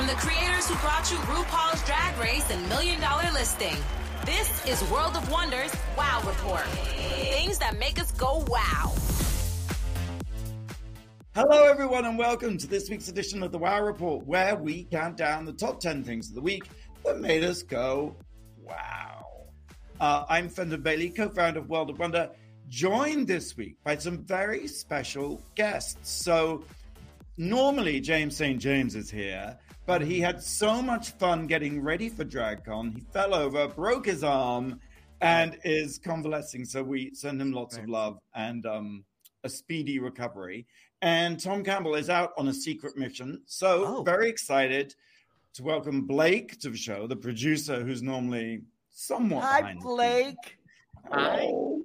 from the creators who brought you RuPaul's Drag Race and Million Dollar Listing. This is World of Wonders Wow Report. Things that make us go wow. Hello, everyone, and welcome to this week's edition of the Wow Report, where we count down the top 10 things of the week that made us go wow. Uh, I'm Fenton Bailey, co founder of World of Wonder, joined this week by some very special guests. So, normally James St. James is here, but he had so much fun getting ready for DragCon, he fell over, broke his arm, and is convalescing. So, we send him lots of love and um, a speedy recovery. And Tom Campbell is out on a secret mission. So, Oh. very excited to welcome Blake to the show, the producer who's normally somewhat Hi, behind the Blake. Hello.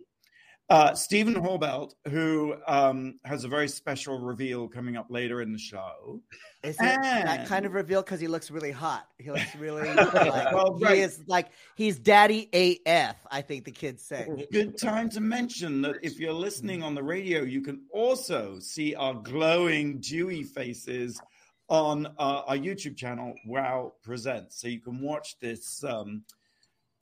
Uh, Stephan Horbelt, who um, has a very special reveal coming up later in the show. Is it that kind of reveal because he looks really hot? He looks really like Well, he right. is like he's daddy AF. I think the kids say. Good time to mention that if you're listening on the radio, you can also see our glowing, dewy faces on uh, our YouTube channel, Wow Presents. So you can watch this. Um,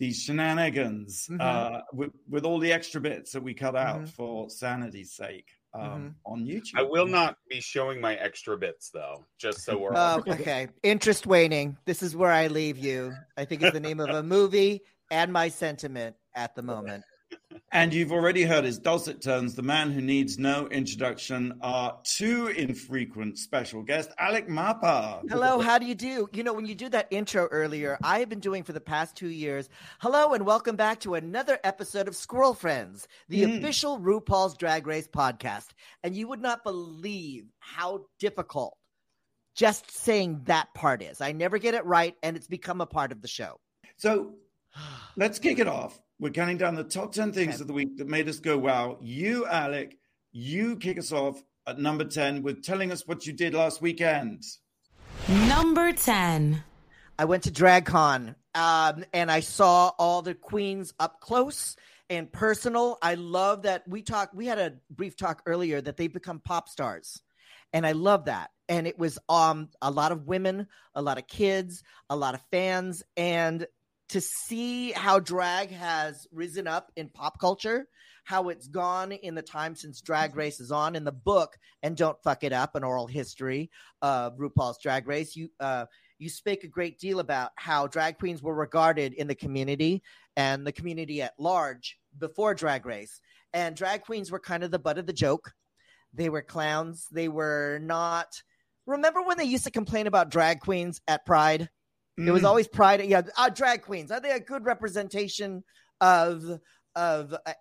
these shenanigans Mhm. uh, with, with all the extra bits that we cut out Mhm. for sanity's sake um, on YouTube. I will not be showing my extra bits though, just so we're all Oh, okay. Interest waning. This is where I leave you. I think it's the name of a movie and my sentiment at the moment. And you've already heard his dulcet tones, the man who needs no introduction, our too infrequent special guest, Alec Mapa. Hello, how do you do? You know, when you did that intro earlier, I have been doing for the past two years. Hello, and welcome back to another episode of Squirrel Friends, the Mm. official RuPaul's Drag Race podcast. And you would not believe how difficult just saying that part is. I never get it right, and it's become a part of the show. So let's kick it off. We're counting down the top 10 things Okay. of the week that made us go wow. You, Alec, you kick us off at number 10 with telling us what you did last weekend. Number 10. I went to DragCon um, and I saw all the queens up close and personal. I love that we talked. We had a brief talk earlier that they've become pop stars, and I love that. And it was um a lot of women, a lot of kids, a lot of fans, and to see how drag has risen up in pop culture, how it's gone in the time since Drag Race is on. In the book, and don't fuck it up, an oral history of RuPaul's Drag Race. You uh you speak a great deal about how drag queens were regarded in the community and the community at large before drag race. And drag queens were kind of the butt of the joke. They were clowns. They were not remember when they used to complain about drag queens at pride it was Mm. always pride yeah uh, drag queens are they a good representation of of uh,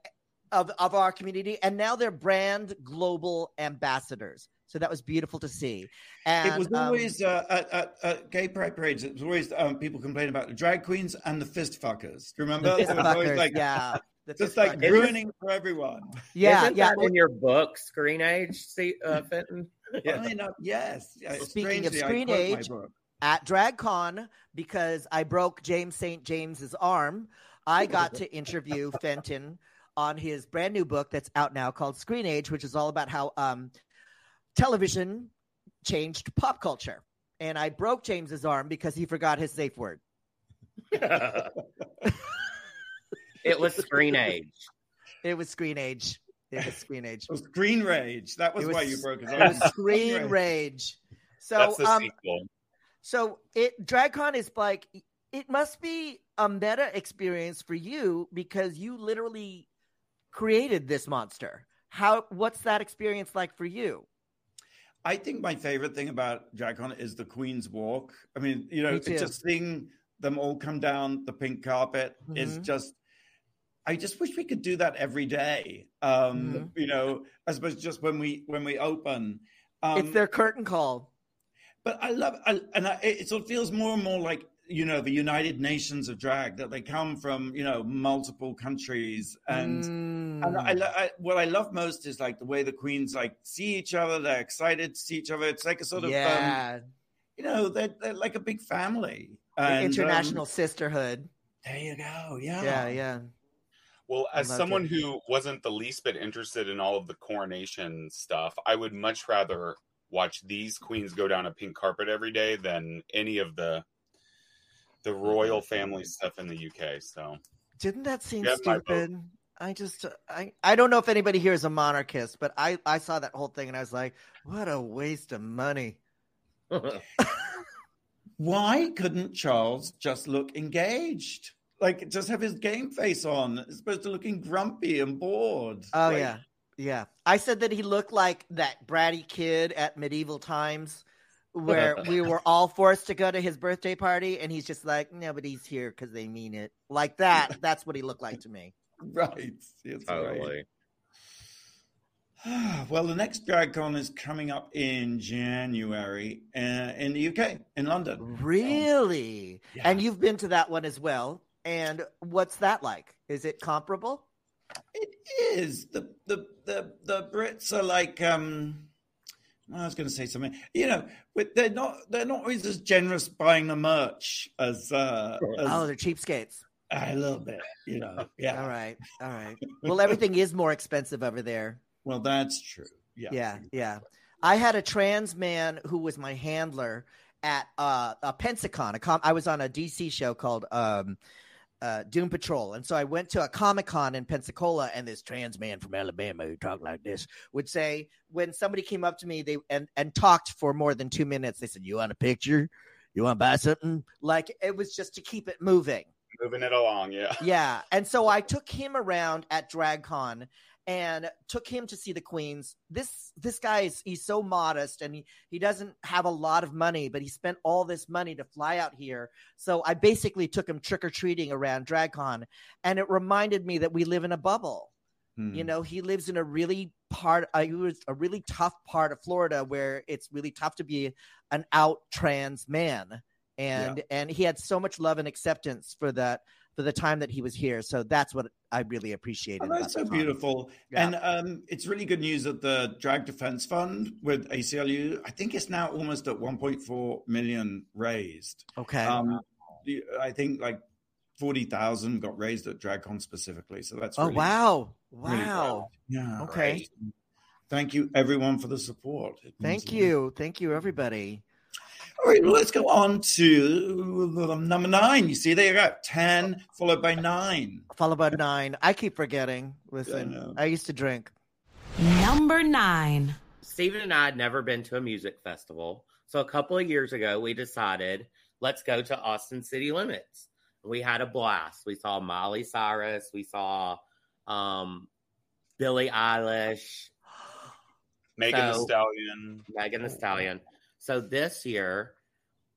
of of our community and now they're brand global ambassadors so that was beautiful to see and it was um, always uh, at, at, at gay pride parades. It was always um, people complaining about the drag queens and the fist fuckers. Do you remember? The fist It was always fuckers, like, yeah. The just like fuckers. ruining for everyone. yeah, Isn't yeah. that in your book, Screen Age, see, uh, Fenton? Funny enough, yes. Yeah, Speaking of strangely, I screen quote my age, book. At DragCon, because I broke James St. James's arm, I got to interview Fenton on his brand new book that's out now called Screen Age, which is all about how um, television changed pop culture. And I broke James's arm because he forgot his safe word. it was Screen Age. It was Screen Age. It was Screen Age. It was Green Rage. That was, was- why you broke his It arm. was Screen Rage. So, that's the um, sequel. So it DragCon is like it must be a meta experience for you because you literally created this monster. How what's that experience like for you? I think my favorite thing about DragCon is the Queen's Walk. I mean, you know, Me it's just seeing them all come down the pink carpet is Mhm. just. I just wish we could do that every day. Um, Mhm. You know, I suppose just when we when we open. Um, it's their curtain call. But I love, I, and I, it sort of feels more and more like you know the United Nations of drag that they come from you know multiple countries and. Mm. And I, I, what I love most is like the way the queens like see each other. They're excited to see each other. It's like a sort of, um, yeah, you know, they're, they're like a big family. And, international um, sisterhood. there you go. Yeah. Yeah, yeah. Well, as someone it. who wasn't the least bit interested in all of the coronation stuff, I would much rather watch these queens go down a pink carpet every day than any of the the royal family stuff in the UK. So Didn't that seem Yeah, stupid? I just I I don't know if anybody here is a monarchist, but I I saw that whole thing and I was like, what a waste of money. Why couldn't Charles just look engaged? Like, just have his game face on. It's supposed to looking grumpy and bored. Oh Like, yeah. Yeah. I said that he looked like that bratty kid at medieval times where we were all forced to go to his birthday party and he's just like, nobody's here because they mean it. Like that. That's what he looked like to me. Right. Yes, totally. right. Well, the next DragCon is coming up in January uh, in the UK, in London. Really? Yeah. And you've been to that one as well. And what's that like? Is it comparable? It is the the the the Brits are like um. I was going to say something. You know, but they're not they're not always as generous buying the merch as uh as Oh, they're cheapskates. a little bit. You know, yeah. All right. All right. Well, everything is more expensive over there. Well, that's true. Yeah. Yeah. Yeah. I had a trans man who was my handler at uh, a Pensacon. A com- I was on a DC show called um, uh, Doom Patrol. And so I went to a Comic Con in Pensacola, and this trans man from Alabama who talked like this would say, when somebody came up to me they and, and talked for more than two minutes, they said, You want a picture? You want to buy something? Like it was just to keep it moving. moving it along, yeah. Yeah. And so I took him around at DragCon and took him to see the queens. This this guy is he's so modest and he, he doesn't have a lot of money, but he spent all this money to fly out here. So I basically took him trick or treating around DragCon, and it reminded me that we live in a bubble. Hmm. You know, he lives in a really part. Uh, it was a really tough part of Florida where it's really tough to be an out trans man, and and he had so much love and acceptance for that for the time that he was here. So that's what I really appreciated. Oh, that's so beautiful. Yeah. And um, it's really good news that the Drag Defense Fund with ACLU, I think it's now almost at 1.4 million raised. Okay. Um, I think like 40,000 got raised at DragCon specifically. So that's oh really, wow! really Wow! Yeah. Okay. right. Thank you, everyone, for the support. Thank you, thank you, everybody. All right, well, let's go on to number nine. You see, there you go. 10 followed by nine. Followed by nine. I keep forgetting. Listen, know. I used to drink. Number nine. Stephan and I had never been to a music festival. So a couple of years ago, we decided let's go to Austin City Limits. We had a blast. We saw Miley Cyrus. We saw um, Billie Eilish, Megan Thee Stallion. Megan Thee Stallion. So this year,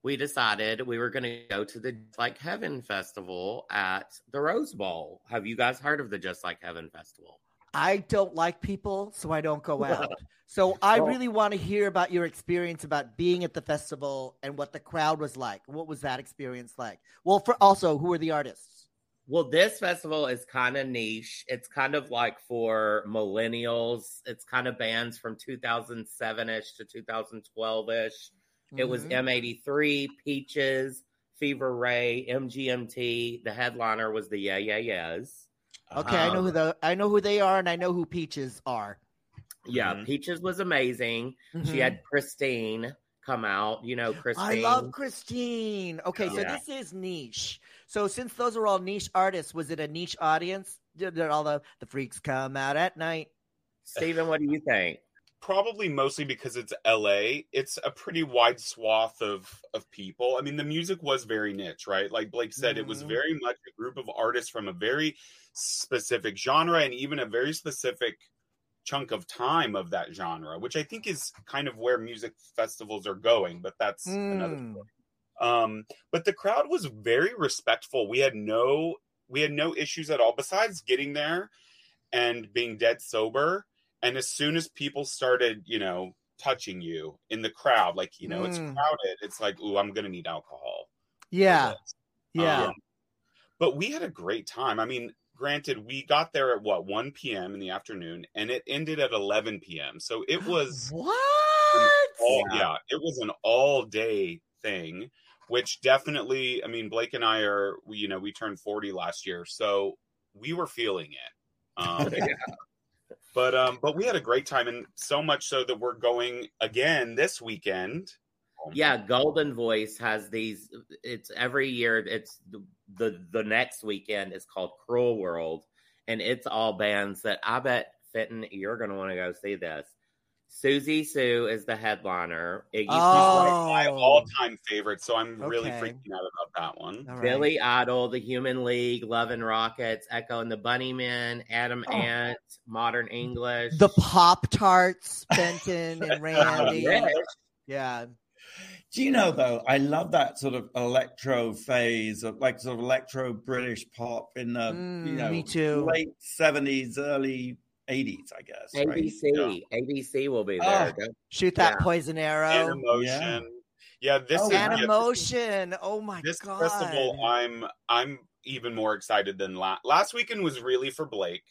we decided we were going to go to the Just Like Heaven Festival at the Rose Bowl. Have you guys heard of the Just Like Heaven Festival? I don't like people, so I don't go out. so I really want to hear about your experience about being at the festival and what the crowd was like. What was that experience like? Well, for also, who are the artists? Well, this festival is kind of niche. It's kind of like for millennials. It's kind of bands from 2007 ish to 2012 ish. It was Mhm. M83, Peaches, Fever Ray, MGMT. The headliner was the Yeah Yeah Yeahs. okay. I know um, who the I know who they are, and I know who Peaches are. Yeah, Mhm. Peaches was amazing. She Mhm. had Christine come out. You know, Christine. I love Christine. Okay, so this is niche. So since those are all niche artists, was it a niche audience? Did, did all the the freaks come out at night? Stephan, what do you think? Probably mostly because it's LA. It's a pretty wide swath of of people. I mean, the music was very niche, right? Like Blake said, it was Mhm. very much a group of artists from a very specific genre and even a very specific chunk of time of that genre, which I think is kind of where music festivals are going. But that's another Hmm. Um but the crowd was very respectful we had no we had no issues at all besides getting there and being dead sober and as soon as people started you know touching you in the crowd like you know it's Mm. crowded it's like ooh i'm gonna need alcohol Yeah, yeah. Um, but we had a great time i mean granted we got there at what 1 p.m in the afternoon and it ended at 11 p.m so it was what? all, Yeah. yeah. it was an all day thing, which definitely, I mean, Blake and I are, we, you know, we turned 40 last year, so we were feeling it. Um, But um, but we had a great time, and so much so that we're going again this weekend. Yeah, Goldenvoice has these. It's every year. It's the the, the next weekend is called Cruel World, and it's all bands that I bet Fenton you're going to want to go see this. Siouxsie Sioux is the headliner. It used Oh. My all-time favorite, so I'm really freaking out about that one. All right. Billy Idol, The Human League, Love and Rockets, Echo and the Bunnymen, Adam Oh. Ant, Modern English. The Pop Tarts, Fenton and Randy. Yeah. Yeah. Do you know though? I love that sort of electro phase of like sort of electro British pop in the Mm, you know me too. late seventies, early eighties, I guess. right? ABC. ABC will be there. Oh. Shoot that Yeah. poison arrow. Animotion. Yeah, this Oh, is wow. yeah, Oh my this god. festival i'm i'm even more excited than last last weekend was really for blake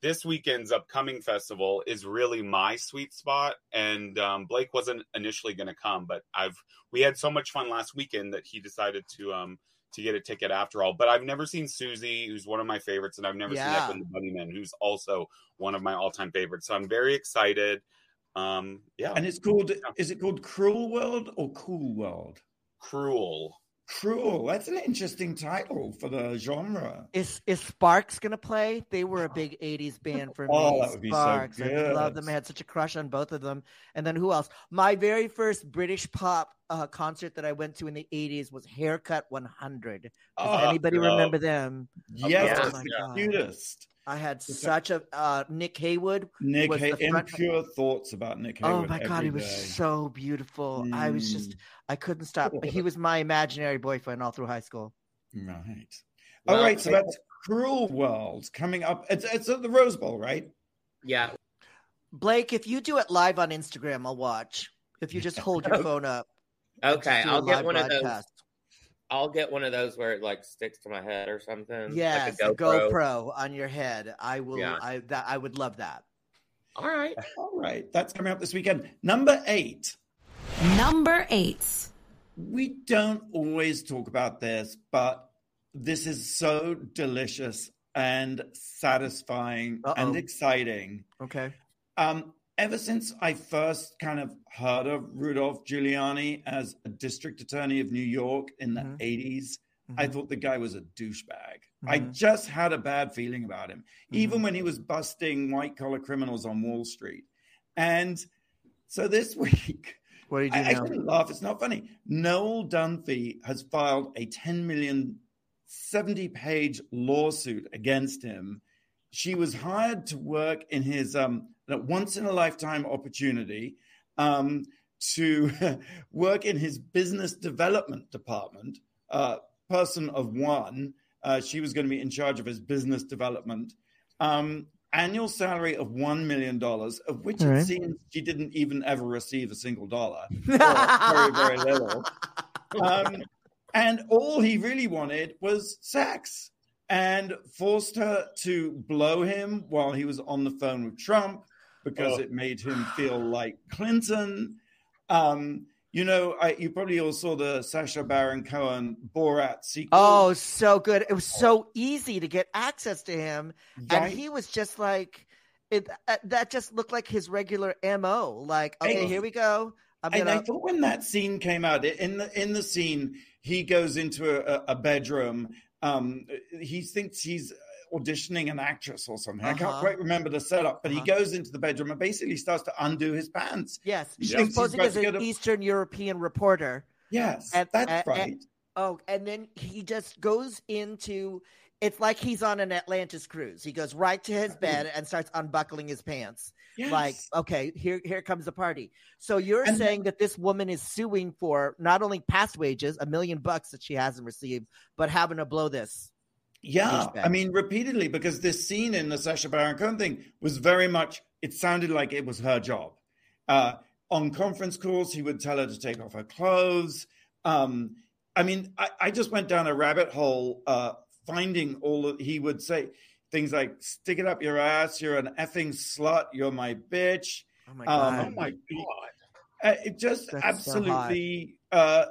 this weekend's upcoming festival is really my sweet spot and um, blake wasn't initially going to come but i've we had so much fun last weekend that he decided to um to get a ticket after all but i've never seen siouxsie who's one of my favorites and i've never Yeah. seen Echo and the bunnymen who's also one of my all-time favorites so i'm very excited um yeah And it's called is it called Cruel World or Cool World? cruel Cruel. That's an interesting title for the genre. Is is Sparks gonna play? They were a big '80s band for me. Oh, that would be so Sparks, I love them. I had such a crush on both of them. And then who else? My very first British pop uh, concert that I went to in the '80s was Haircut 100. Does Oh, anybody no. remember them? yes, Oh my the cutest. I had Okay. such a uh, Nick Heyward. Nick Was Hay- impure thoughts about Nick Heyward. Oh my god, every he was day. so beautiful. I was just, Mm, I couldn't stop. He was my imaginary boyfriend all through high school. right. Well, All right, so I- that's Cruel World coming up. It's, it's at the Rose Bowl, right? Yeah. Blake, if you do it live on Instagram, I'll watch. If you just hold your phone up. Okay, do a I'll get live one of those. Broadcast. I'll get one of those where it like sticks to my head or something. Yes, like a GoPro. on your head. I will. Yeah. I that I would love that. All right. All right, that's coming up this weekend. Number eight. Number eight. We don't always talk about this, but this is so delicious and satisfying Uh-oh. and exciting. Okay. Um, ever since I first kind of heard of Rudolph Giuliani as a district attorney of New York in the Mhm. 80s, I Mhm. thought the guy was a douchebag. I Mhm. just had a bad feeling about him, even Mhm. when he was busting white collar criminals on Wall Street. And so this week, What did you I, I know? shouldn't laugh. It's not funny. Noelle Dunphy has filed a 10 million, 70 page lawsuit against him. She was hired to work in his um, once in a lifetime opportunity um, to work in his business development department. Uh, person of one, uh, she was going to be in charge of his business development. Um, annual salary of $1 million, of which All it seems she didn't even ever receive a single dollar. very, very little. Um, and all he really wanted was sex and forced her to blow him while he was on the phone with Trump because Oh. it made him feel like Clinton. Um, you know, I, you probably all saw the Sacha Baron Cohen Borat sequel. Oh, so good. It was so easy to get access to him. right? And he was just like, it, uh, that just looked like his regular MO. Like, okay, I- here we go. I'm And I gonna. thought when that scene came out, in the in the scene, he goes into a, a bedroom. Um, he thinks he's auditioning an actress or something. I can't Uh-huh. quite remember the setup, but Uh-huh. he goes into the bedroom and basically starts to undo his pants. Yes, He posing as an a- Eastern European reporter. Yes, And- that's and- right. Oh, and then he just goes into. It's like he's on an Atlantis cruise. He goes right to his bed and starts unbuckling his pants. yes. Like, okay, here here comes the party. So you're And- saying that this woman is suing for not only past wages, a million bucks that she hasn't received, but having to blow this. Yeah. I mean, repeatedly, because this scene in the Sacha Baron Cohen thing was very much, it sounded like it was her job. Uh, on conference calls, he would tell her to take off her clothes. Um, I mean, I, I just went down a rabbit hole uh, finding all of, he would say things like, stick it up your ass, you're an effing slut, you're my bitch. Oh my Um, god! oh my god Uh, it just That's so absolutely uh,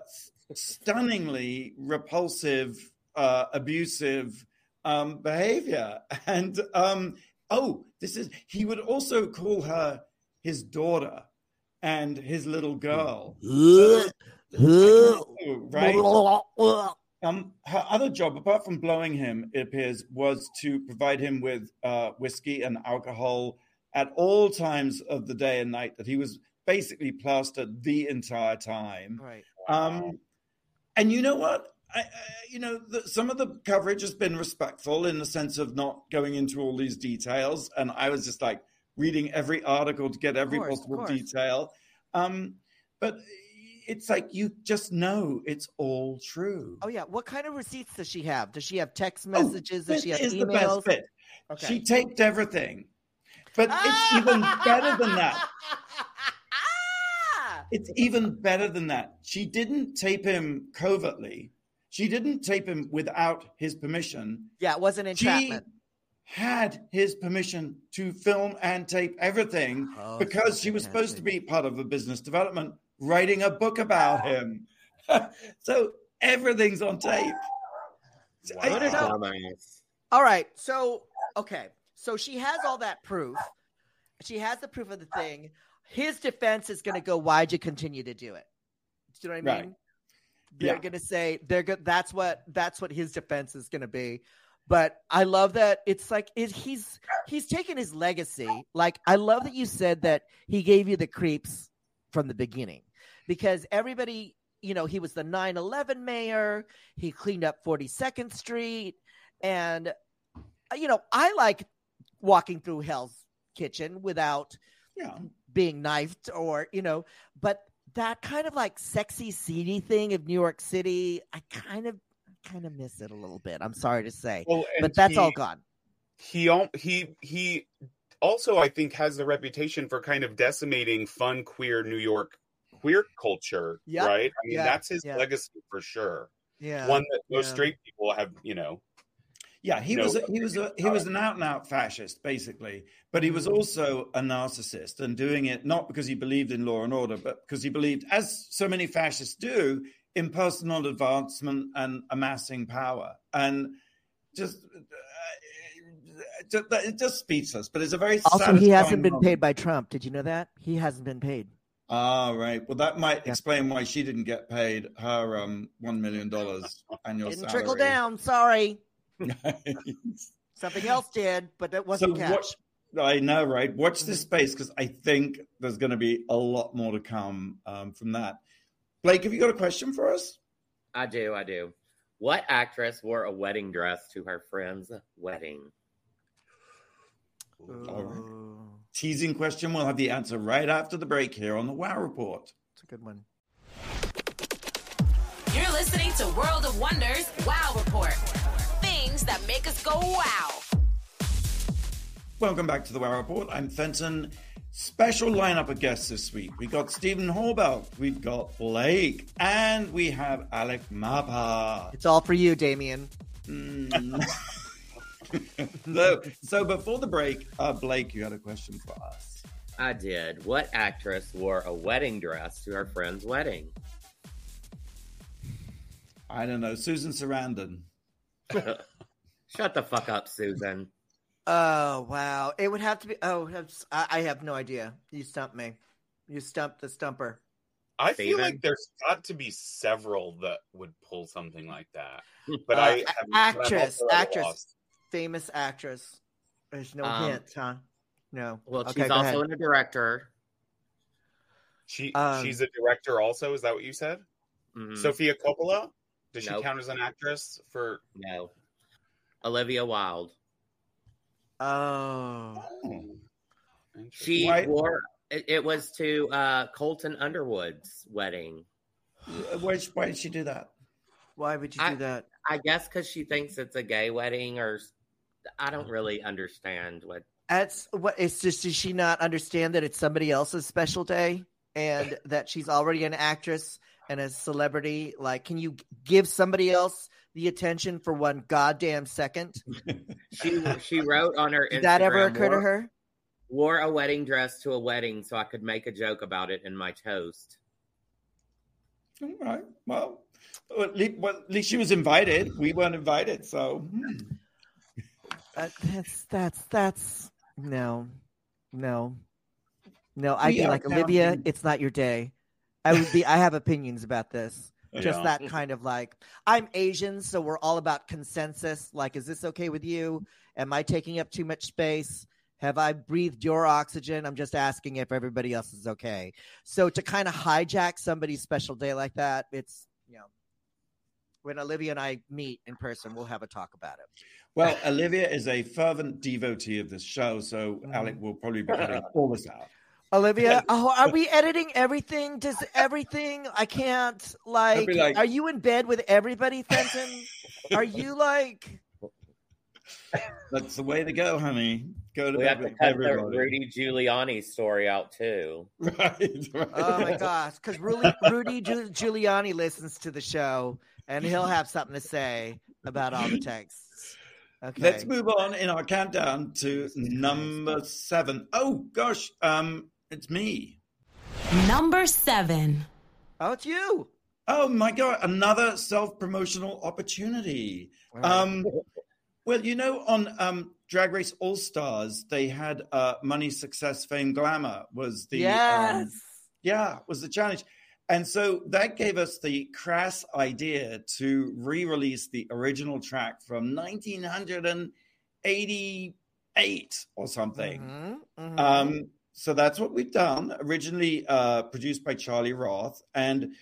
stunningly repulsive, uh, abusive um, behavior. And um, oh, this is. He would also call her his daughter and his little girl. So, right? Um, her other job, apart from blowing him, it appears, was to provide him with uh, whiskey and alcohol at all times of the day and night. That he was basically plastered the entire time. Right. Um, and you know what? I, I, you know, the, some of the coverage has been respectful in the sense of not going into all these details. And I was just like reading every article to get every course, possible detail. Um, but it's like you just know it's all true. Oh yeah. What kind of receipts does she have? Does she have text Oh, messages? does she have is the emails? best bit. Okay. She taped everything. But it's even better than that. It's even better than that. She didn't tape him covertly. She didn't tape him without his permission. Yeah, it wasn't entrapment. She had his permission to film and tape everything Oh, because so she was supposed to be part of a business development, writing a book about him. so everything's on tape. I- Put it up. Dumbass. All right. So, okay. So she has all that proof. She has the proof of the thing. His defense is going to go, why'd you continue to do it? Do you know what I Right. They're Yeah. going to say they're good. That's what that's what his defense is going to be. But I love that it's like it, he's he's taken his legacy. Like I love that you said that he gave you the creeps from the beginning because everybody, you know, he was the 9/11 mayor. He cleaned up 42nd Street, and uh, you know, I like walking through Hell's Kitchen without Yeah. being knifed or you know, but that kind of like sexy seedy thing of New York City, I kind of kind of miss it a little bit. I'm sorry to say, Well, but that's he- all gone. he he he also I think has the reputation for kind of decimating fun queer New York queer culture, Yep. right? I mean, Yeah. that's his Yeah. legacy for sure. Yeah, One that most Yeah. straight people have, you know. Yeah, he No, was a, he was a, he was an out and out fascist, basically. But he was Mm. also a narcissist, and doing it not because he believed in law and order, but because he believed, as so many fascists do, in personal advancement and amassing power. And just uh, just- it just speechless. But it's a very also he hasn't been moment. paid by Trump. Did you know that he hasn't been paid? Ah, right. Well, that might Yeah. explain why she didn't get paid her um one million dollars annual Didn't salary. trickle down. Sorry, down. something else did, but it wasn't so cash. watch i know right watch this Mhm. space because i think there's going to be a lot more to come um, from that blake have you got a question for us I do, I do. What actress wore a wedding dress to her friend's wedding? All right. Ooh, teasing question we'll have the answer right after the break here on the wow report It's a good one. You're listening to World of Wonders Wow Report. Things that make us go wow. welcome back to the wow report i'm fenton special lineup of guests this week we got stephan horbelt we've got blake and we have alec mapa It's all for you, Damien. Mm. so, so before the break uh, blake you had a question for us I did. What actress wore a wedding dress to her friend's wedding? I don't know. Susan Sarandon. Shut the fuck up, Susan. Oh wow! It would have to be. Oh, I, I have no idea. You stumped me. You stumped the stumper. I feel like there's got to be several that would pull something like that. But Uh, I a- have, actress, but I'm also at a actress. loss. Famous actress. There's no Um, hint, huh? No. Well, Okay, she's also ahead. a director. She Um, she's a director also. Is that what you said? Mhm. Sofia Coppola. Does she count as an actress for? No. Olivia Wilde. Oh. She Why- wore it, it was to uh Colton Underwood's wedding. Why, why did she do that? Why would you I- do that? I guess because she thinks it's a gay wedding, or I don't really understand what. That's what. It's just. Does she not understand that it's somebody else's special day and that she's already an actress and a celebrity? Like, can you give somebody else the attention for one goddamn second? She she wrote on her. Did that ever Instagram, occur to her? Wore a wedding dress to a wedding so I could make a joke about it in my toast. All right. Well, at least, well, at least she was invited. We weren't invited, so hmm. Uh, that's that's that's No, no, no. I'd We be like Olivia. It's not your day. I would be. I have opinions about this. Just Yeah. that kind of like I'm Asian, so we're all about consensus. Like, is this okay with you? Am I taking up too much space? Have I breathed your oxygen? I'm just asking if everybody else is okay. So to kind of hijack somebody's special day like that, it's you know, when Olivia and I meet in person, we'll have a talk about it. Well, Olivia is a fervent devotee of this show, so Mhm. Alec will probably be cutting all this out. Olivia, oh, are we editing everything? Does everything? I can't. Like, like- are you in bed with everybody, Fenton? are you like? That's the way to go, honey. Go to We bed have to with cut the. Rudy Giuliani story out too. Right, right. Oh my gosh! Because Rudy, Rudy Giuliani listens to the show, and he'll have something to say about all the texts. Okay. Let's move on in our countdown to number seven. Oh gosh, um, it's me. Number seven. Oh, it's you. Oh my god, another self-promotional opportunity. Um, well, you know, on um, Drag Race All Stars, they had uh, Money, Success, Fame, Glamour was the yes. um, yeah was the challenge, and so that gave us the crass idea to re-release the original track from 1988 or something. Mhm, mhm. Um, so that's what we've done. Originally uh, produced by Charlie Roth and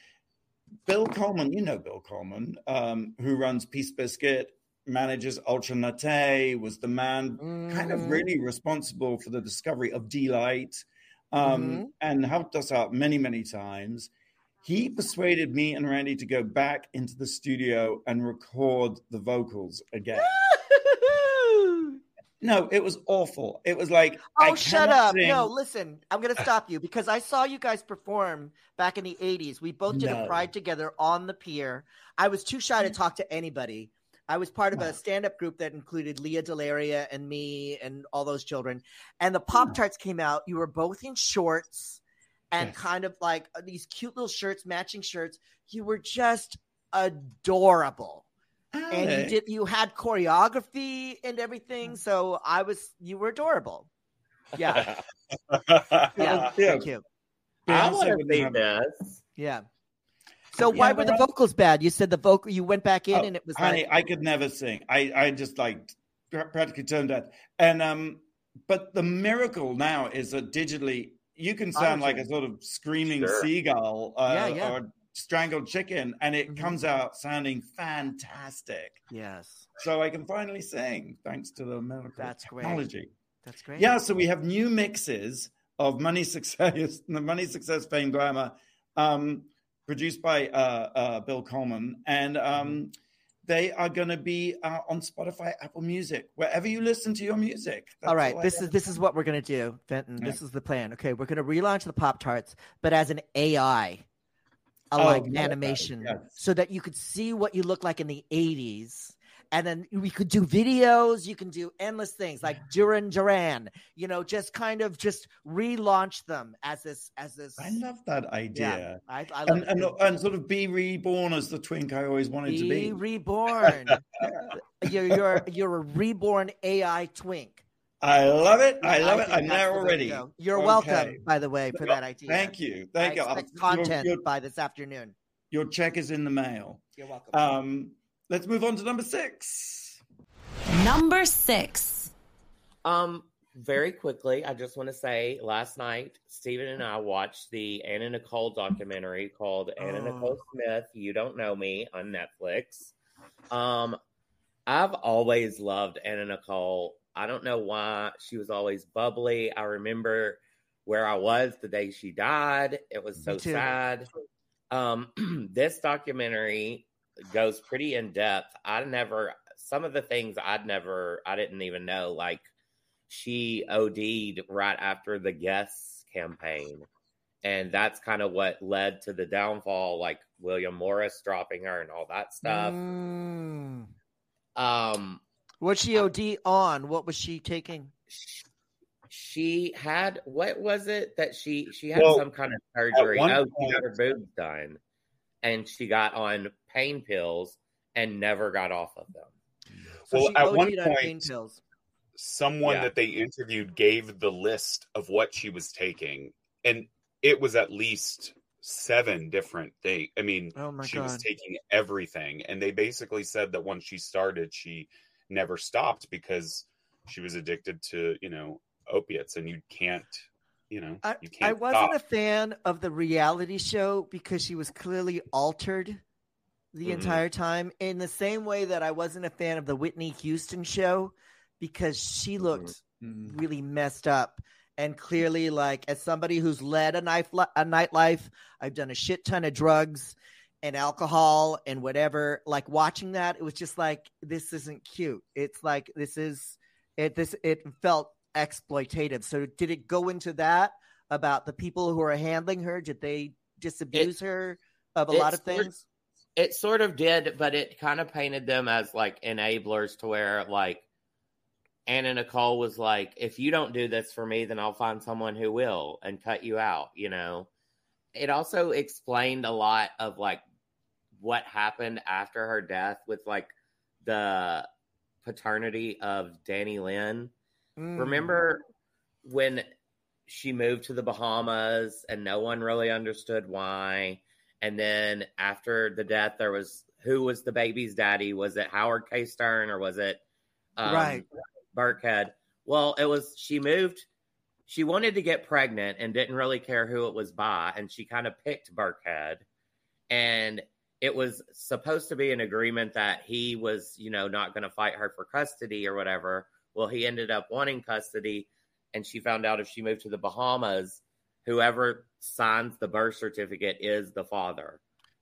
Bill Coleman. You know Bill Coleman, um, who runs Peace Bisquit, manages Ultra Nate, was the man kind of Mhm. really responsible for the discovery of Deee-Lite, um, Mhm. and helped us out many, many times. He persuaded me and Randy to go back into the studio and record the vocals again. No, it was awful. It was like I Oh, shut up. sing- No, listen, I'm going to stop you because I saw you guys perform back in the 80s. We both did No. a pride together on the pier. I was too shy to talk to anybody. I was part of a stand up group that included Lea DeLaria and me and all those children. And the Pop Tarts came out. You were both in shorts and Yes. kind of like uh, these cute little shirts, matching shirts. You were just adorable and you did you had choreography and everything so i was you were adorable yeah yeah, Yeah. thank you I Beyonce want to wouldn't see this. yeah so why Yeah, were the vocals bad you said the vocal you went back in Oh, and it was honey, like I could never sing. I, I just like practically turned dead. And um, but the miracle now is that digitally you can sound like a sort of screaming Sure. seagull uh, Yeah, yeah. or strangled chicken, and it Mhm. comes out sounding fantastic. yes So I can finally sing thanks to the miracle That's great. technology. that's great Yeah, so we have new mixes of Money Success, the Money Success Fame Glamour, um, produced by uh, uh, Bill Coleman, and um, they are going to be uh, on Spotify, Apple Music, wherever you listen to your music. That's all right I this have. is this is what we're gonna do fenton Yeah. this is the plan okay we're gonna relaunch the pop tarts but as an ai Oh, like animation yes. so that you could see what you look like in the 80s and then we could do videos you can do endless things like duran duran you know just kind of just relaunch them as this as this I love that idea. i, I love And, and, and sort of be reborn as the twink I always wanted to be be. reborn you're you're you're a reborn ai twink I love it. I love it. I'm there the way to already. go. you're Okay. welcome by the way for that idea Thank you. Thank I you. expect Your- content Your, by this afternoon your check is in the mail. you're welcome Um, let's move on to number six. Number six. Um, very quickly, I just want to say last night, Stephan and I watched the Anna Nicole documentary called Anna Oh. Nicole Smith, You Don't Know Me on Netflix. Um, I've always loved Anna Nicole. I don't know why she was always bubbly. I remember where I was the day she died. It was so sad. Um, this documentary goes pretty in depth. I never some of the things I'd never I didn't even know like she OD'd right after the Guess campaign. And that's kind of what led to the downfall, like William Morris dropping her and all that stuff. Mm. Um, What's she OD on? What was she taking? she had what was it that she she had Well, some kind of surgery? one Oh, she got her boobs done, and she got on pain pills and never got off of them. So Well, at one on pain point- pills. someone Yeah. that they interviewed gave the list of what she was taking, and it was at least seven different things. I mean, Oh my she was taking everything, and they basically said that once she started, she never stopped because she was addicted to you know opiates, and you can't, you know, I, you can't. I wasn't stop. a fan of the reality show because she was clearly altered the Mhm. entire time. In the same way that I wasn't a fan of the Whitney Houston show because she looked Mm. really messed up and clearly like as somebody who's led a night a nightlife i've done a shit ton of drugs and alcohol and whatever like watching that it was just like this isn't cute. It's like this is it this it felt exploitative. So did it go into that about the people who are handling her? Did they disabuse her of a lot of things? It sort of did, but it kind of painted them as like enablers to where like Anna Nicole was like, if you don't do this for me, then I'll find someone who will and cut you out, you know. It also explained a lot of like what happened after her death with like the paternity of Dannielynn. Mm. Remember when she moved to the Bahamas and no one really understood why? And then after the death, there was who was the baby's daddy? Was it Howard K. Stern or was it um, Right. Birkhead? Well, it was she moved. She wanted to get pregnant and didn't really care who it was by, and she kind of picked Birkhead. And it was supposed to be an agreement that he was, you know, not going to fight her for custody or whatever. Well, he ended up wanting custody, and she found out if she moved to the Bahamas, whoever signs the birth certificate is the father.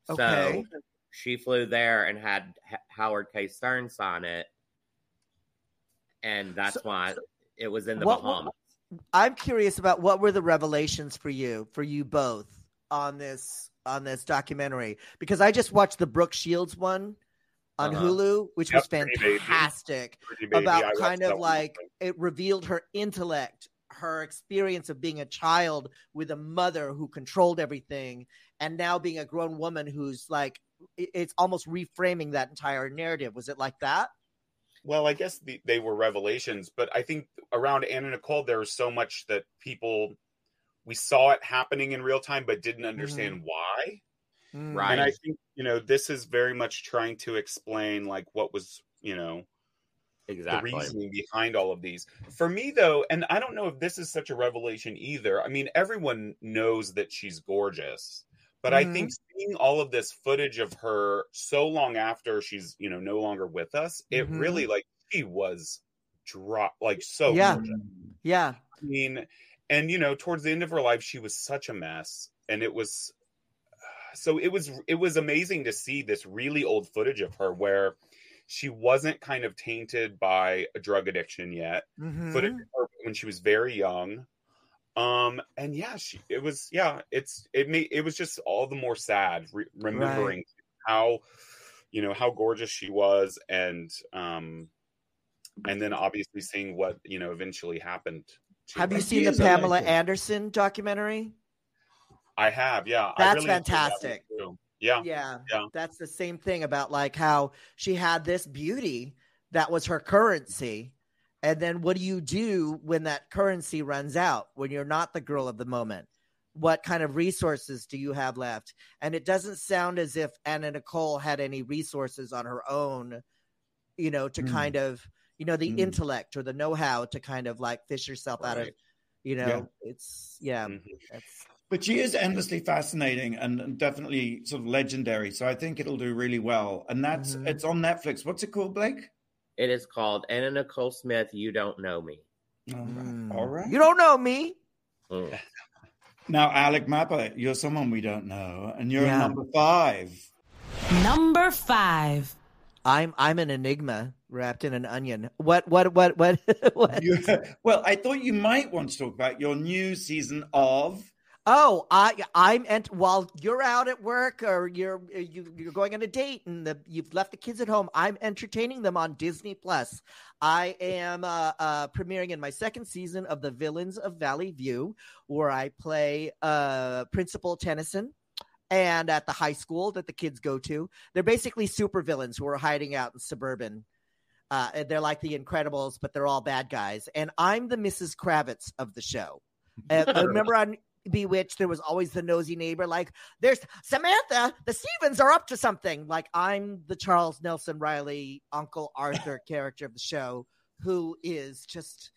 Okay. So she flew there and had H- Howard K. Stern sign it, and that's So- why it was in the What- what- Bahamas. I'm curious about what were the revelations for you, for you both, on this on this documentary because I just watched the Brooke Shields one on Uh-huh. Hulu, which Yep, was Pretty Baby. fantastic. Pretty Baby, about I kind of like also. it revealed her intellect, her experience of being a child with a mother who controlled everything, and now being a grown woman who's like it's almost reframing that entire narrative. Was it like that? Well, I guess the, they were revelations, but I think around Anna Nicole, there was so much that people we saw it happening in real time, but didn't understand why. Mm. Right. And I think you know this is very much trying to explain like what was you know Exactly. the reasoning behind all of these. For me, though, and I don't know if this is such a revelation either. I mean, everyone knows that she's gorgeous, but I Mhm. think seeing all of this footage of her so long after she's you know no longer with us, it Mhm. really like she was drop like so. Yeah. gorgeous. Yeah. I mean, and you know, towards the end of her life, she was such a mess, and it was so it was it was amazing to see this really old footage of her where she wasn't kind of tainted by a drug addiction yet. Mhm. Footage when she was very young. Um and yeah, she it was yeah, it's it made it was just all the more sad re- remembering how you know how gorgeous she was and um and then obviously seeing what you know eventually happened Have you seen the Pamela legend. Anderson documentary? I have, yeah. I That's really enjoyed that fantastic. Yeah, yeah, Yeah. that's the same thing about like how she had this beauty that was her currency and then what do you do when that currency runs out when you're not the girl of the moment what kind of resources do you have left and it doesn't sound as if anna nicole had any resources on her own you know to Mm. kind of you know the Mm. intellect or the know-how to kind of like fish yourself out of you know Yeah. it's yeah Mhm. that's But she is endlessly fascinating and, and definitely sort of legendary. So I think it'll do really well. And that's Mhm. it's on Netflix. What's it called, Blake? It is called Anna Nicole Smith. You don't know me. All right. Mm. All right. you don't know me Mm. Now, Alec Mapa, you're someone we don't know, and you're Yeah. number five. Number five. I'm I'm an enigma wrapped in an onion. What what what what what? You, well, I thought you might want to talk about your new season of. Oh, I I'm ent- while you're out at work or you're you you're going on a date and the, you've left the kids at home. I'm entertaining them on Disney Plus. I am uh, uh, premiering in my second season of The Villains of Valley View, where I play uh, Principal Tennyson. And at the high school that the kids go to, they're basically super villains who are hiding out in suburban Uh, they're like the Incredibles, but they're all bad guys. And I'm the Mrs. Kravitz of the show. Uh, I remember on Bewitched, there was always the nosy neighbor, like, there's Samantha, the Stevens are up to something. Like, I'm the Charles Nelson Reilly, Uncle Arthur character of the show, who is just,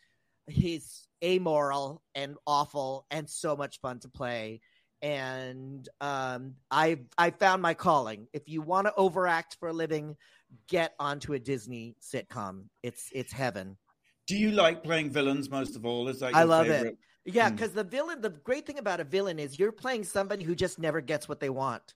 he's amoral and awful and so much fun to play. And um, I I found my calling. If you want to overact for a living, get onto a Disney sitcom. It's it's heaven. Do you like playing villains most of all? Is that I love favorite? it. Yeah, Hmm. because the villain, the great thing about a villain is you're playing somebody who just never gets what they want.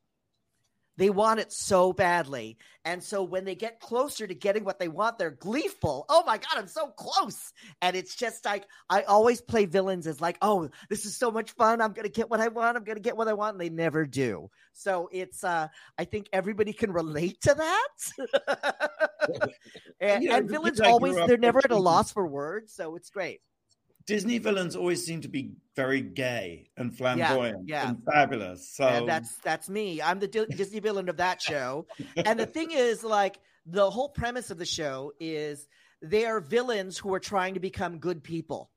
They want it so badly. And so when they get closer to getting what they want, they're gleeful. Oh my God, I'm so close. And it's just like, I always play villains as like, oh, this is so much fun. I'm going to get what I want. I'm going to get what I want. And they never do. So it's, uh, I think everybody can relate to that. and, and villains kids I grew always, they're never at a loss for words. So it's great. Disney villains always seem to be very gay and flamboyant yeah. and fabulous. So and that's that's me. I'm the Di- Disney villain of that show. and the thing is, like, the whole premise of the show is they are villains who are trying to become good people.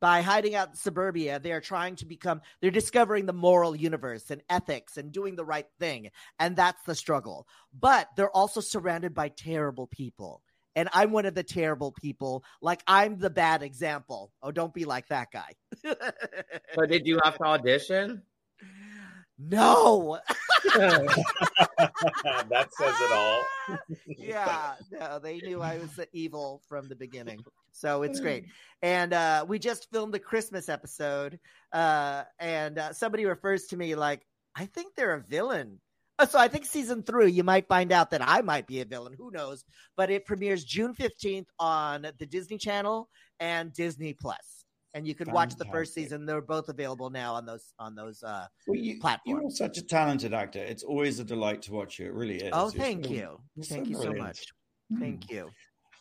By hiding out in suburbia, they are trying to become, they're discovering the moral universe and ethics and doing the right thing. And that's the struggle. But they're also surrounded by terrible people. And I'm one of the terrible people. Like, I'm the bad example. Oh, don't be like that guy. So did you have to audition? no. that says it all. yeah, no, they knew I was the evil from the beginning. So it's great. And uh, we just filmed the Christmas episode. Uh, and uh, somebody refers to me like, I think they're a villain. So I think season three, you might find out that I might be a villain. Who knows? But it premieres June 15th on the Disney Channel and Disney Plus. And you can watch the first season. They're both available now on those on those uh Well, you, platform. You're such a talented actor. It's always a delight to watch you. It really is. Oh, You're thank so- you. you're Thank you so brilliant. much. Hmm. Thank you.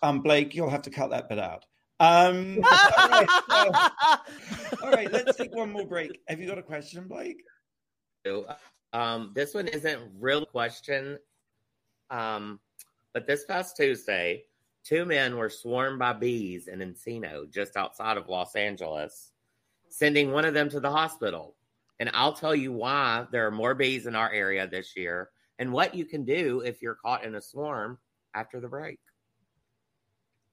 Um, Blake, you'll have to cut that bit out. Um, all, right, so- all right, let's take one more break. Have you got a question, Blake? Um, this one isn't real question. Um, but this past Tuesday, two men were swarmed by bees in Encino, just outside of Los Angeles, sending one of them to the hospital. And I'll tell you why there are more bees in our area this year and what you can do if you're caught in a swarm after the break.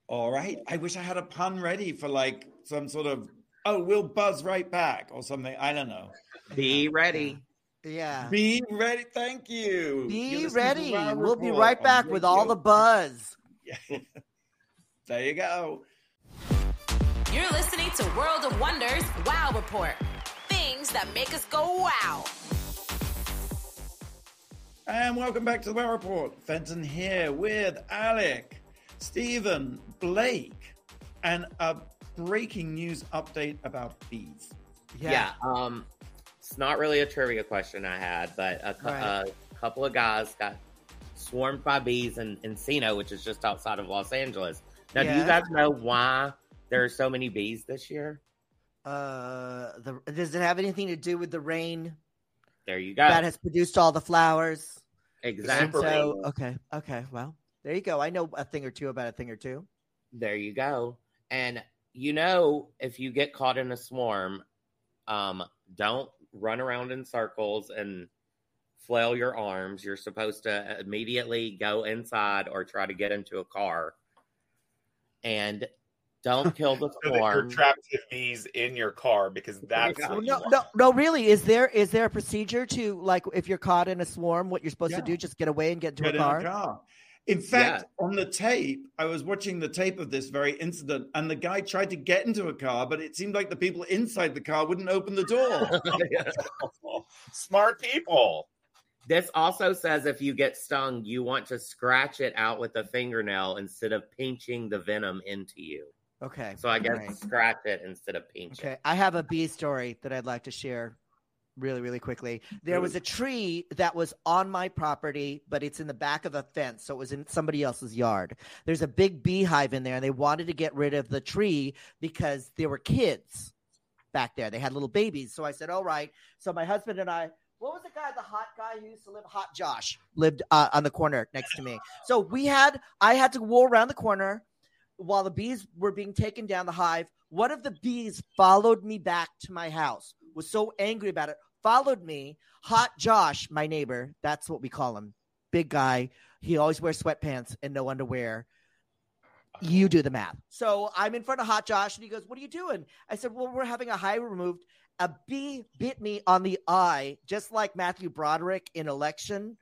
All right. I wish I had a pun ready for like some sort of, oh, we'll buzz right back or something. I don't know. Be ready. Yeah. Be ready. Thank you. You're Be ready. We'll be right back with all the radio. buzz. there you go. You're listening to World of Wonders Wow Report. Things that make us go wow. And welcome back to the Wow Report. Fenton here with Alec, Stephan, Blake, and a breaking news update about bees. Yeah. um, it's not really a trivia question I had, but a, cou- Right. a couple of guys got swarmed by bees in Encino, which is just outside of Los Angeles. Now, do you guys know why there are so many bees this year? Uh, the, does it have anything to do with the rain There you go. that has produced all the flowers? Exactly. so, okay, okay. Well, there you go. I know a thing or two about a thing or two. There you go. And you know, if you get caught in a swarm, um, don't run around in circles and flail your arms. You're supposed to immediately go inside or try to get into a car. And don't kill the So that you're trapped with bees in your car because oh that's Yeah. what No, want. no, no. Really, is there is there a procedure to like if you're caught in a swarm, what you're supposed to do? Just get away and get into Get a in car. a car. In fact, on the tape, I was watching the tape of this very incident, and the guy tried to get into a car, but it seemed like the people inside the car wouldn't open the door. Smart people. This also says if you get stung, you want to scratch it out with a fingernail instead of pinching the venom into you. Okay. So I guess Right. scratch it instead of pinch Okay, it. I have a bee story that I'd like to share really, really quickly. There was a tree that was on my property, but it's in the back of a fence, so it was in somebody else's yard. There's a big beehive in there, and they wanted to get rid of the tree because there were kids back there. They had little babies. So I said, All right. So my husband and I what was the guy, the hot guy who used to live? Hot Josh lived uh, on the corner next to me. So we had, I had to go around the corner while the bees were being taken down the hive. One of the bees followed me back to my house. Was so angry about it. Followed me. Hot Josh, my neighbor. That's what we call him. Big guy. He always wears sweatpants and no underwear. You do the math. So I'm in front of Hot Josh and he goes, What are you doing? I said, Well, we're having a hive removed. A bee bit me on the eye, just like Matthew Broderick in election.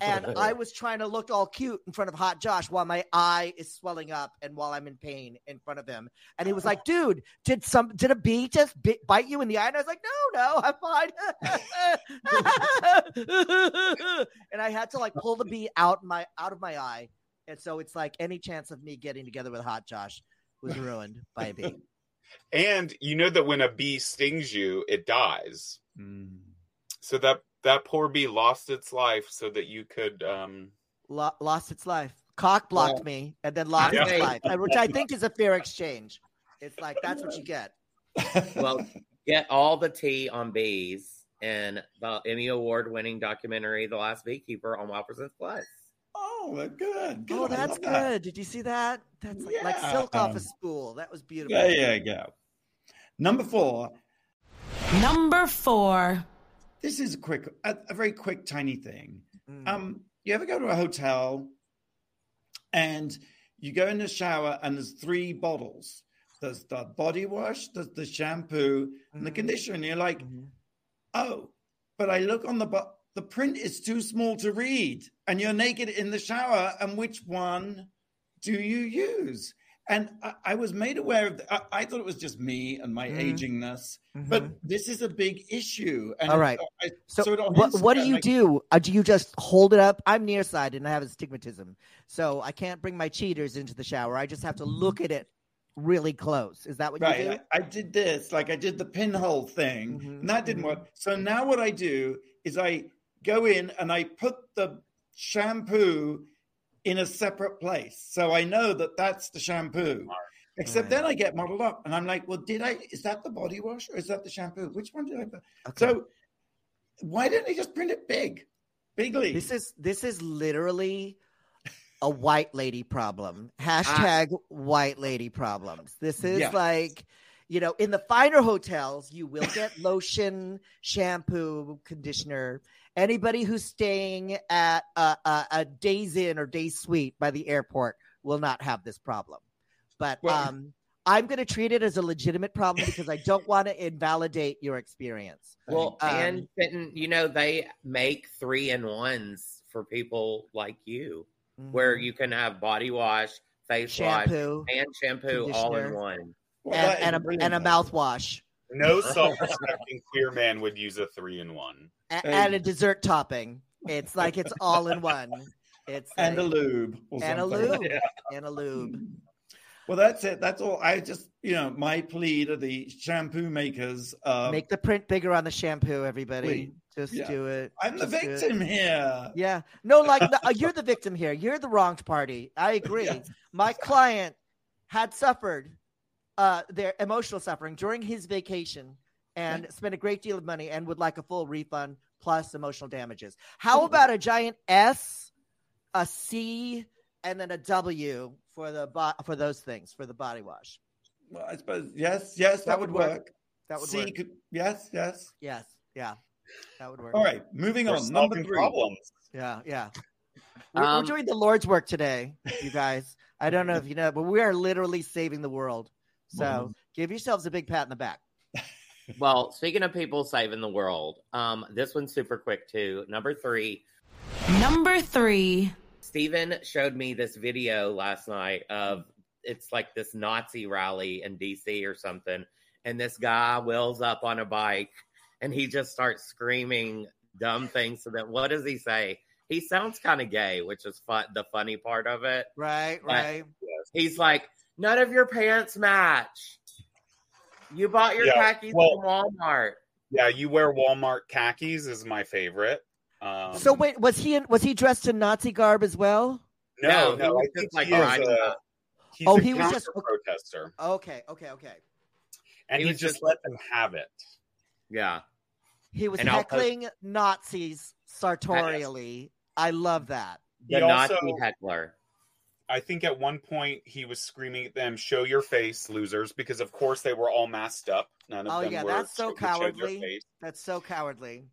And I was trying to look all cute in front of Hot Josh while my eye is swelling up and while I'm in pain in front of him. And he was like, "Dude, did some did a bee just bit, bite you in the eye?" And I was like, "No, no, I'm fine." and I had to like pull the bee out my out of my eye. And so it's like any chance of me getting together with Hot Josh was ruined by a bee. And you know that when a bee stings you, it dies. Mm. So that that poor bee lost its life so that you could um Lo- lost its life. Cock blocked me and then lost its life, which I think is a fair exchange. It's like that's what you get. Well, get all the tea on bees and the Emmy Award winning documentary, The Last Beekeeper on WOW Presents Plus. oh, they're good. good. Oh, that's love that. good. Did you see that? That's like, like Yeah. silk off a spool. That was beautiful. There you go. Number four. Number four. This is a quick, a, a very quick, tiny thing. Mm. Um, you ever go to a hotel and you go in the shower and there's three bottles. There's the body wash, there's the shampoo, and the Mhm. conditioner. And you're like, Mhm. oh, but I look on the bo- the print is too small to read, and you're naked in the shower. And which one do you use? And I, I was made aware of. I, I thought it was just me and my Mhm. agingness, Mhm. but this is a big issue. And All right. I So what, what do you do? Uh, do you just hold it up? I'm nearsighted and I have astigmatism, so I can't bring my cheaters into the shower. I just have to look at it really close. Is that what you do? I, I did this, like I did the pinhole thing, Mhm, and that didn't mhm. work. So now what I do is I go in and I put the shampoo in a separate place. So I know that that's the shampoo. Except Right. then mm. I get muddled up and I'm like, well, did I, is that the body wash or is that the shampoo? Which one did I put? Okay. So why didn't they just print it big? Bigly. This is this is literally a white lady problem. Hashtag ah. white lady problems. This is like, you know, in the finer hotels, you will get lotion, shampoo, conditioner. Anybody who's staying at a, a, a Days Inn or Day Suite by the airport will not have this problem. But Well- um, I'm going to treat it as a legitimate problem because I don't want to invalidate your experience. Well, Um, and Fenton, you know, they make three in ones for people like you, where Mhm. you can have body wash, face wash, and shampoo all in one. Well, and, and, a, and a mouthwash. no self-respecting queer man would use a three in one. A- and a dessert topping. It's like it's all in one. It's And a lube. And a lube Yeah. and a lube. Well, that's it. That's all. I just, you know, my plea to the shampoo makers. Uh, Make the print bigger on the shampoo, everybody. Please. Just Yeah. do it. I'm the Just do it. victim here. Yeah. No, like the, uh, you're the victim here. You're the wronged party. I agree. Yes. My client had suffered uh, their emotional suffering during his vacation and spent a great deal of money and would like a full refund plus emotional damages. How about a giant S, a C, and then a W for the bo- for those things for the body wash? Well, I suppose yes, yes, that, That would would work. work. That would C work. could, yes, yes. Yes. Yeah. That would work. All right, moving We're on. Number three. problems. Yeah, yeah. We're, we're Um, doing the Lord's work today, you guys. I don't know if you know, but we are literally saving the world. So Mhm. give yourselves a big pat in the back. Well, speaking of people saving the world, um, this one's super quick too. Number three, Number three. Stephan showed me this video last night of it's like this Nazi rally in DC or something, and this guy wheels up on a bike and he just starts screaming dumb things to them. What does he say? He sounds kind of gay, which is fun. The funny part of it. Right, Right. right. He's like, "None of your pants match. You bought your Yeah, khakis well- from Walmart." Yeah, you wear Walmart khakis is my favorite. Um, so wait, was he in, was he dressed in Nazi garb as well? no, No, he no, was I just, think like, he is a, he's Oh, a he was just- a protester, Okay, okay, okay. and He he, just just- let them have it. Yeah. He was And I'll post- heckling Nazis sartorially. I love that. The He also- Nazi heckler. I think at one point he was screaming at them, "Show your face, losers!" Because of course they were all masked up. None of Oh, them yeah, were. that's so that showed their cowardly. That's so cowardly.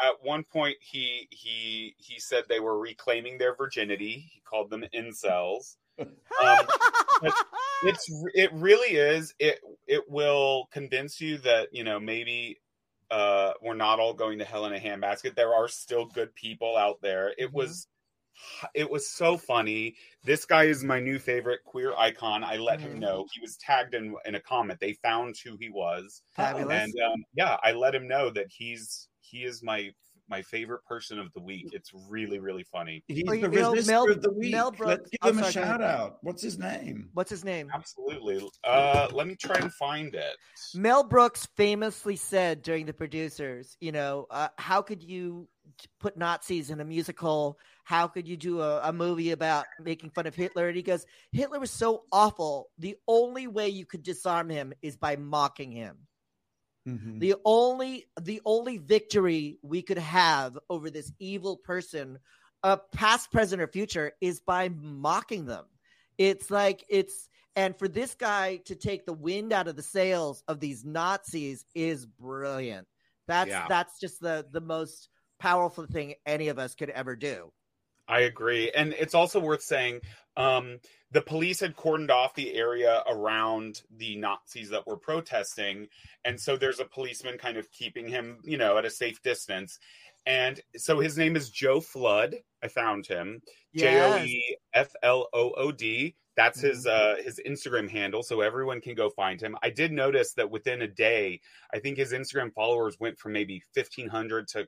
At one point, he he he said they were reclaiming their virginity. He called them incels. It's it really is. It it will convince you that you know maybe uh we're not all going to hell in a handbasket. There are still good people out there. It Mhm. was it was so funny. This guy is my new favorite queer icon. I let Mhm. him know. He was tagged in in a comment. They found who he was. Fabulous. And um, yeah, I let him know that he's he is my my favorite person of the week. It's really really funny. He's Well, the you know, resistor Mel- of the week. Mel Let's Brooks- give I'm him a sorry, go shout out. What's his name? What's his name? Absolutely. Uh, let me try and find it. Mel Brooks famously said during the producers, you know, uh, how could you t- put Nazis in a musical? How could you do a, a movie about making fun of Hitler? And he goes, Hitler was so awful. The only way you could disarm him is by mocking him. Mhm. The only the only victory we could have over this evil person, uh, past, present, or future, is by mocking them. It's like it's and for this guy to take the wind out of the sails of these Nazis is brilliant. That's Yeah. that's just the the most powerful thing any of us could ever do. I agree. And it's also worth saying um, the police had cordoned off the area around the Nazis that were protesting. And so there's a policeman kind of keeping him, you know, at a safe distance. And so his name is Joe Flood. I found him. J O E F L O O D. Yes. F L O O D. That's his uh his Instagram handle, so everyone can go find him. I did notice that within a day, I think his Instagram followers went from maybe fifteen hundred to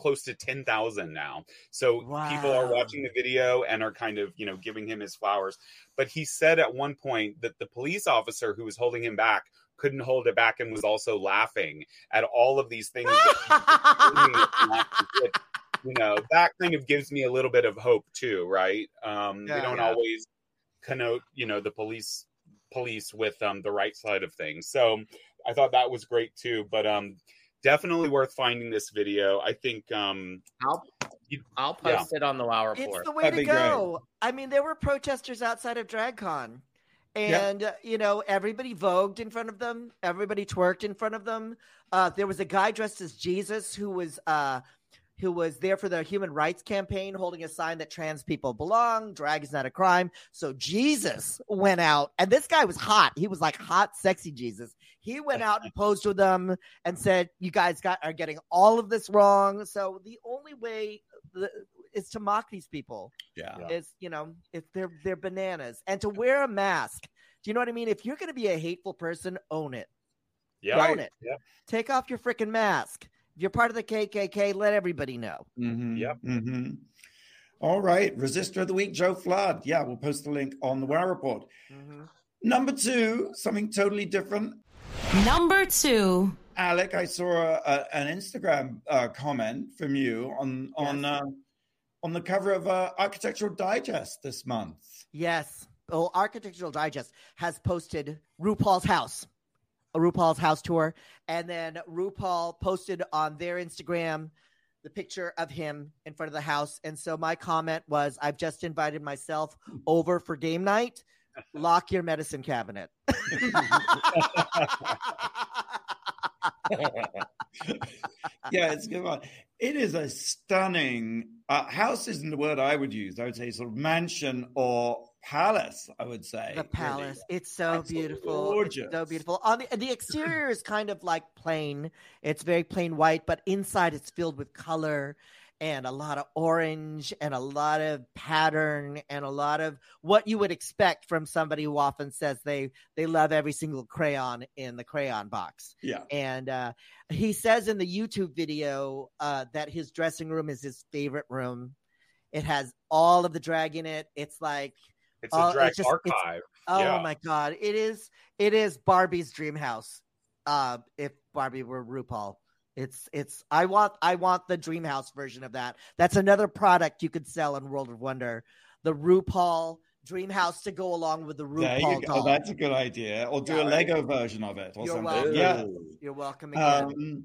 close to ten thousand now. So people are watching the video and are kind of you know giving him his flowers. But he said at one point that the police officer who was holding him back couldn't hold it back and was also laughing at all of these things. That you know that kind of gives me a little bit of hope too, right? Um, we don't Yeah. always connote you know the police police with um the right side of things. So I thought that was great too. But um definitely worth finding this video. I think um I'll I'll yeah. post it on the Wow Report. It's the way That'd to be great. go. I mean, there were protesters outside of DragCon, and uh, you know, everybody vogued in front of them. Everybody twerked in front of them. Uh, there was a guy dressed as Jesus who was uh, who was there for the human rights campaign, holding a sign that trans people belong. Drag is not a crime. So Jesus went out, and this guy was hot. He was like hot, sexy Jesus. He went out and posed with them and said, "You guys got are getting all of this wrong." So the only way the, is to mock these people. Yeah. Yeah. Is you know, if they're they're bananas, and to wear a mask. Do you know what I mean? If you're going to be a hateful person, own it. yeah Own it. Yeah. Take off your freaking mask. If you're part of the KKK, let everybody know. Mm-hmm. Yep. Mm-hmm. All right. Resistor of the week, Joe Flood. Yeah, we'll post the link on the Wow Report. Number two, something totally different. Number two. Alec, I saw a, a, an Instagram uh, comment from you on on uh, on the cover of uh, Architectural Digest this month. Yes. Well, Architectural Digest has posted RuPaul's house, a RuPaul's house tour, and then RuPaul posted on their Instagram the picture of him in front of the house. And so my comment was, "I've just invited myself over for game night. Lock your medicine cabinet." yeah, it's good one. It is a stunning uh, house. Isn't the word I would use? I would say sort of mansion or palace. I would say the really. palace. It's so It's beautiful. gorgeous. It's so beautiful. On the the exterior is kind of like plain. It's very plain white, but inside it's filled with color and a lot of orange and a lot of pattern and a lot of what you would expect from somebody who often says they they love every single crayon in the crayon box. Yeah. And uh, he says in the YouTube video uh, that his dressing room is his favorite room. It has all of the drag in it. It's like It's a Oh, drag it's just- archive. Oh Yeah. my god, it is it is Barbie's dream house. Uh if Barbie were RuPaul. It's it's I want I want the dream house version of that. That's another product you could sell in World of Wonder. The RuPaul dream house to go along with the There you RuPaul go. doll. That's a good idea. Or do Yeah. a Lego version of it or You're something. welcome. Yeah. You're welcome again. Um,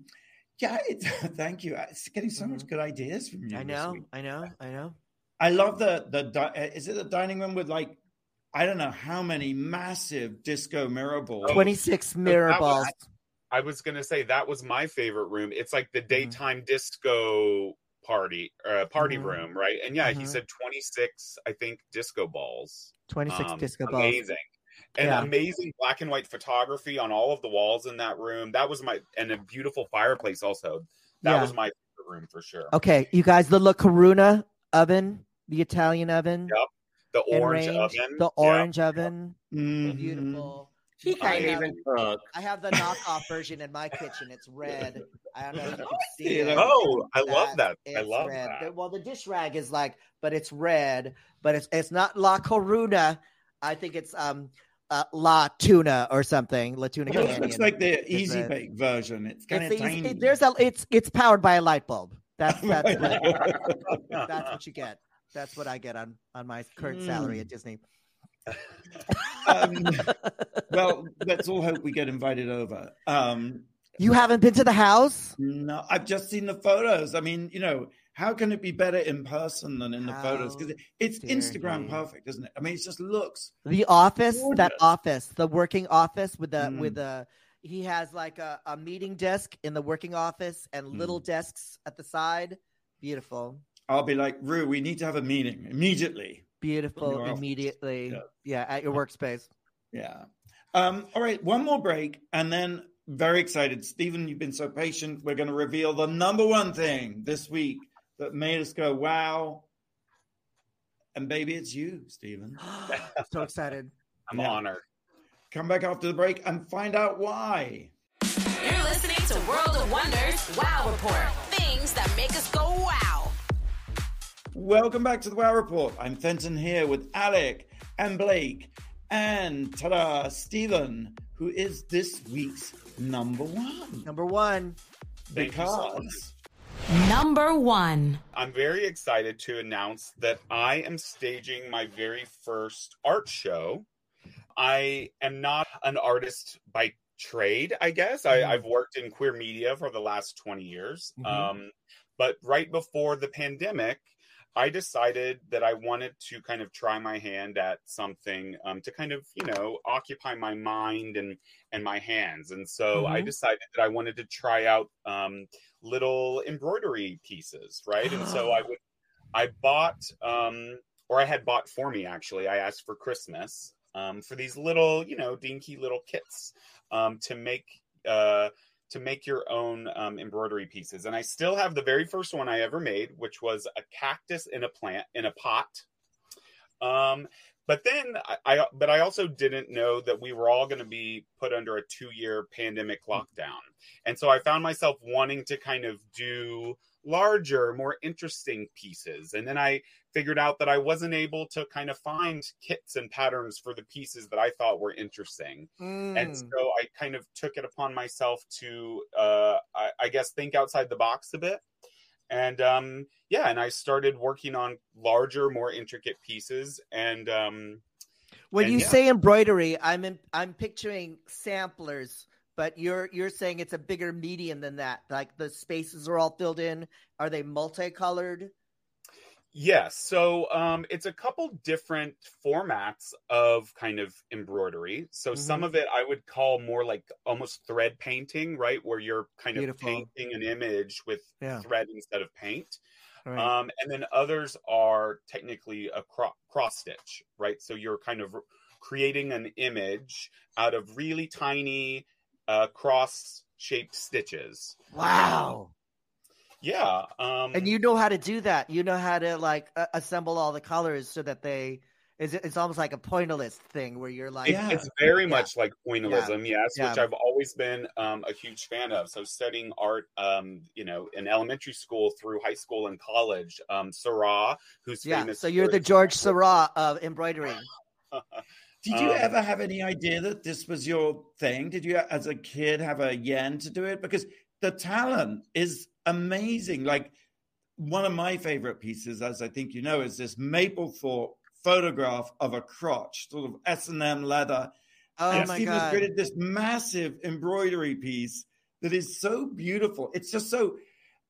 Yeah, it's, thank you. It's getting so much good ideas from you. Mm-hmm. I know. I know, I know. I love the the di- uh, is it the dining room with like I don't know how many massive disco mirror balls. 26 mirror that was- balls. I was gonna say that was my favorite room. It's like the Mm-hmm. daytime disco party, uh, party Mhm. room, right? And yeah, he Mhm. said twenty six, I think, disco balls. 26 Um, disco balls. amazing, and Yeah. amazing black and white photography on all of the walls in that room. That was my and a beautiful fireplace also. That Yeah. was my favorite room for sure. Okay, you guys, the La Coruna oven, the Italian oven, Yep. The orange range, oven, the Yeah. orange oven, Mhm. beautiful. She I can't have- even cook. I have the knockoff version in my kitchen. It's red. I don't know if you can see it. Oh, I love that. I It's love red. that. Well, the dish rag is like, but it's red. But it's it's not La Coruna. I think it's um uh, La Tuna or something. La Tuna It Canyon. looks like the It's easy red. bake version. It's kind It's of the easy- there's a it's it's powered by a light bulb. That's that's what, that's what you get. That's what I get on on my current salary Mm. at Disney. um, well, let's all hope we get invited over. Um, You haven't been to the house? no, I've just seen the photos. I mean, you know, how can it be better in person than in the photos? Because it's Instagram he. perfect, isn't it? I mean, it just looks. The office, that office, the working office with the Mm. with the he has like a, a meeting desk in the working office and little Mm. desks at the side. Beautiful. I'll be like, Rue, we need to have a meeting immediately. Beautiful immediately. Yeah. Yeah. at your workspace. Yeah. Um, all right, one more break, and then very excited. Stephan, you've been so patient. We're going to reveal the number one thing this week that made us go, wow. And baby, it's you, Stephan. so excited. I'm Yeah. honored. Come back after the break and find out why. You're listening to World of Wonders Wow Report. Things that make us go wow. Welcome back to the Wow Report. I'm Fenton here with Alec and Blake and ta-da, Stephan, who is this week's number one. Number one. Thank you so much. Because Number one. I'm very excited to announce that I am staging my very first art show. I am not an artist by trade, I guess. Mhm. I, I've worked in queer media for the last 20 years. Mhm. Um, but right before the pandemic, I decided that I wanted to kind of try my hand at something um, to kind of, you know, occupy my mind and and my hands. And so I Mhm. decided that I wanted to try out um, little embroidery pieces, right? And so I would, I bought, um, or I had bought for me actually. I asked for Christmas um, for these little, you know, dinky little kits um, to make. Uh, to make your own um, embroidery pieces. And I still have the very first one I ever made, which was a cactus in a plant in a pot. Um, but then I, I, but I also didn't know that we were all going to be put under a two year pandemic lockdown. And so I found myself wanting to kind of do larger, more interesting pieces. And then I figured out that I wasn't able to kind of find kits and patterns for the pieces that I thought were interesting and Mm. so I kind of took it upon myself to, uh, I, I guess, think outside the box a bit. And um, yeah, and I started working on larger, more intricate pieces. And um, When and you yeah. say embroidery, I'm in, I'm picturing samplers, but you're you're saying it's a bigger medium than that. Like the spaces are all filled in. Are they multicolored? Yes, so um, it's a couple different formats of kind of embroidery. So some Mhm. of it I would call more like almost thread painting, right? Where you're kind Beautiful. of painting an image with Yeah. thread instead of paint. Right. Um, and then others are technically a cro- cross stitch, right? So you're kind of creating an image out of really tiny uh, cross shaped stitches. wow. Yeah. Um, And you know how to do that. You know how to like uh, assemble all the colors so that they is it's almost like a pointillist thing where you're like it- Yeah. it's very Yeah. much like pointillism, yes, Yeah. which I've always been um, a huge fan of. So studying art, um, you know, in elementary school through high school and college, um, Seurat, who's yeah. famous. So you're the George Seurat of embroidery. Did you Um, ever have any idea that this was your thing? Did you, as a kid, have a yen to do it? Because the talent is amazing. Like one of my favorite pieces, as I think you know, is this Mapplethorpe photograph of a crotch, sort of S and M leather. Oh and my has god. created this massive embroidery piece that is so beautiful. It's just so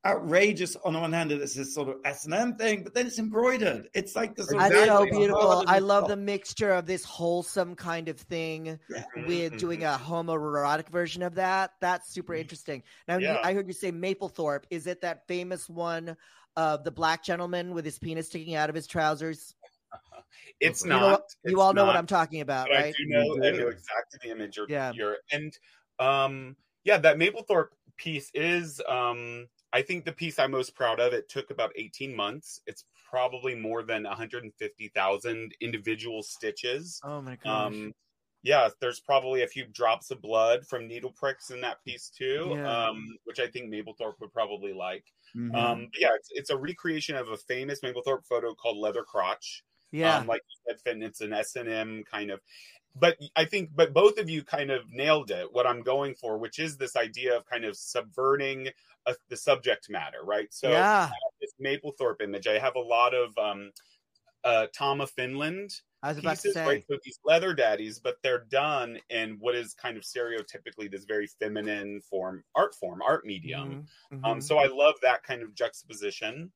outrageous on the one hand that it's this sort of S and M thing, but then it's embroidered. It's like this. That's so beautiful. I love the mixture of this wholesome kind of thing Yeah. with doing a homoerotic version of that. That's super Mm-hmm. interesting. Now, Yeah. I heard you say Mapplethorpe. Is it that famous one of the black gentleman with his penis sticking out of his trousers? It's You not. know, you it's all know what I'm talking about, but I right? do know. I know exactly the image you're. Yeah. You're, and um, yeah, that Mapplethorpe piece is. Um, I think the piece I'm most proud of. It took about 18 months. It's probably more than 150,000 individual stitches. Oh my gosh. Um, yeah, there's probably a few drops of blood from needle pricks in that piece too, Yeah. um, which I think Mapplethorpe would probably like. Mhm. Um, yeah, it's, it's a recreation of a famous Mapplethorpe photo called Leather Crotch. yeah. Um, like you said, Finn, it's an S and M kind of. But I think, but both of you kind of nailed it. What I'm going for, which is this idea of kind of subverting uh the subject matter, right? So yeah. this Mapplethorpe image, I have a lot of um, uh, Tom of Finland I was about to pieces, say. right? So these leather daddies, but they're done in what is kind of stereotypically this very feminine form, art form, art medium. Mhm, Um, mhm. so I love that kind of juxtaposition.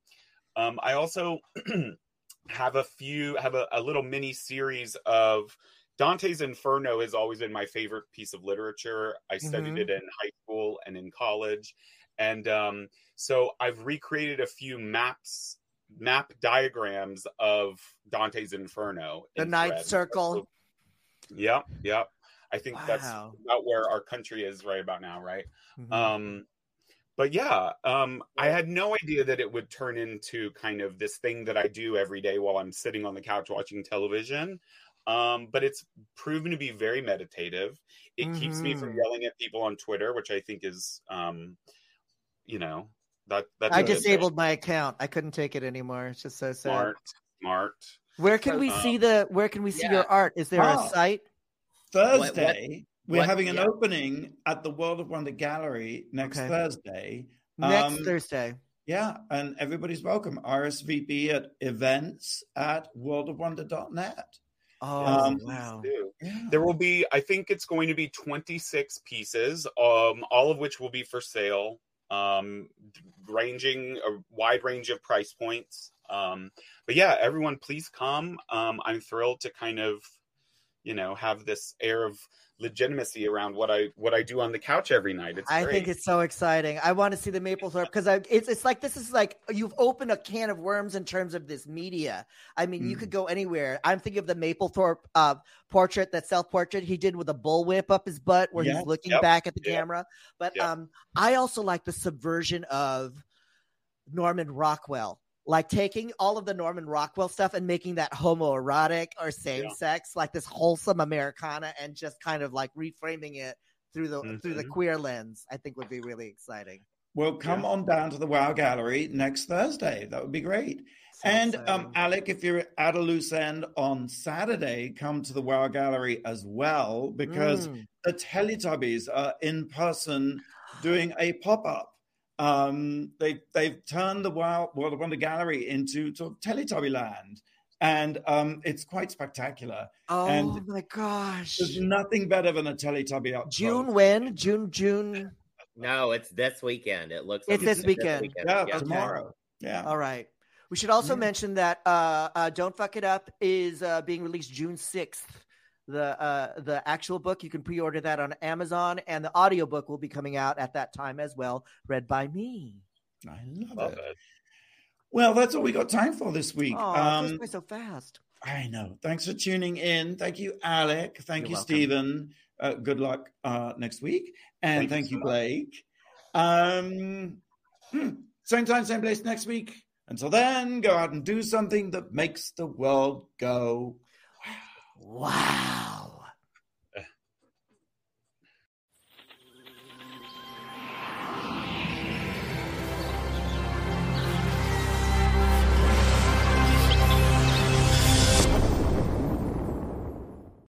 Um, I also have a few, have a, a little mini series of Dante's Inferno has always been my favorite piece of literature. I studied Mhm. it in high school and in college. And um, so I've recreated a few maps, map diagrams of Dante's Inferno. The in ninth thread. circle. Yep, yep. I think that's about where our country is right about now, right? Mhm. Um, but yeah, um, I had no idea that it would turn into kind of this thing that I do every day while I'm sitting on the couch watching television. Um, but it's proven to be very meditative. It keeps me from Mhm. yelling at people on Twitter, which I think is, um, you know, that that's I a good disabled my account. I couldn't take it anymore. It's just so sad. smart, smart. Where can we Uh, see the where can we see yeah. your art? Is there Ah. a site? Thursday, we're what- having an yeah. opening at the World of Wonder Gallery next Okay. Thursday. Next Um, Thursday. Yeah, and everybody's welcome. RSVP at events at worldofwonder.net. Oh um, wow. Yeah. There will be, I think it's going to be 26 pieces, um, all of which will be for sale, um, ranging a wide range of price points. Um, but yeah, everyone, please come. Um, I'm thrilled to kind of, you know, have this air of legitimacy around what I what I do on the couch every night. It's I great. think it's so exciting. I want to see the Mapplethorpe because I it's it's like this is like you've opened a can of worms in terms of this media. I mean, you Mm. could go anywhere. I'm thinking of the Mapplethorpe uh, portrait, that self portrait he did with a bullwhip up his butt, where he's looking yep, back at the yep, camera. But yep. um, I also like the subversion of Norman Rockwell. Like taking all of the Norman Rockwell stuff and making that homoerotic or same Yeah. sex, like this wholesome Americana, and just kind of like reframing it through the through the queer lens, I think would be really exciting. Well, come on down to the Wow Gallery next Thursday. That would be great. So and um, Alec, if you're at a loose end on Saturday, come to the Wow Gallery as well because Mm. the Teletubbies are in person doing a pop up. Um, they they've turned the Wow World of Wonder Gallery into sort of Teletubby land, and um, it's quite spectacular. oh and my gosh, There's nothing better than a Teletubby up June close. when June June. No, it's this weekend. It looks. It's like this weekend. Yeah, Yeah. tomorrow. Yeah. All right. We should also Yeah. mention that uh, uh, "Don't Fuck It Up" is uh, being released June sixth. The uh, the actual book you can pre-order that on Amazon, and the audiobook will be coming out at that time as well, read by me. I love, Love it. it. Well, that's all we got time for this week. Oh, it goes um, by so fast. I know. Thanks for tuning in. Thank you, Alec. Thank You're you, welcome. Stephan. Uh, good luck uh, next week. And Thank you thank you, much. Blake. Um, hmm, same time, same place next week. Until then, go out and do something that makes the world go Wow.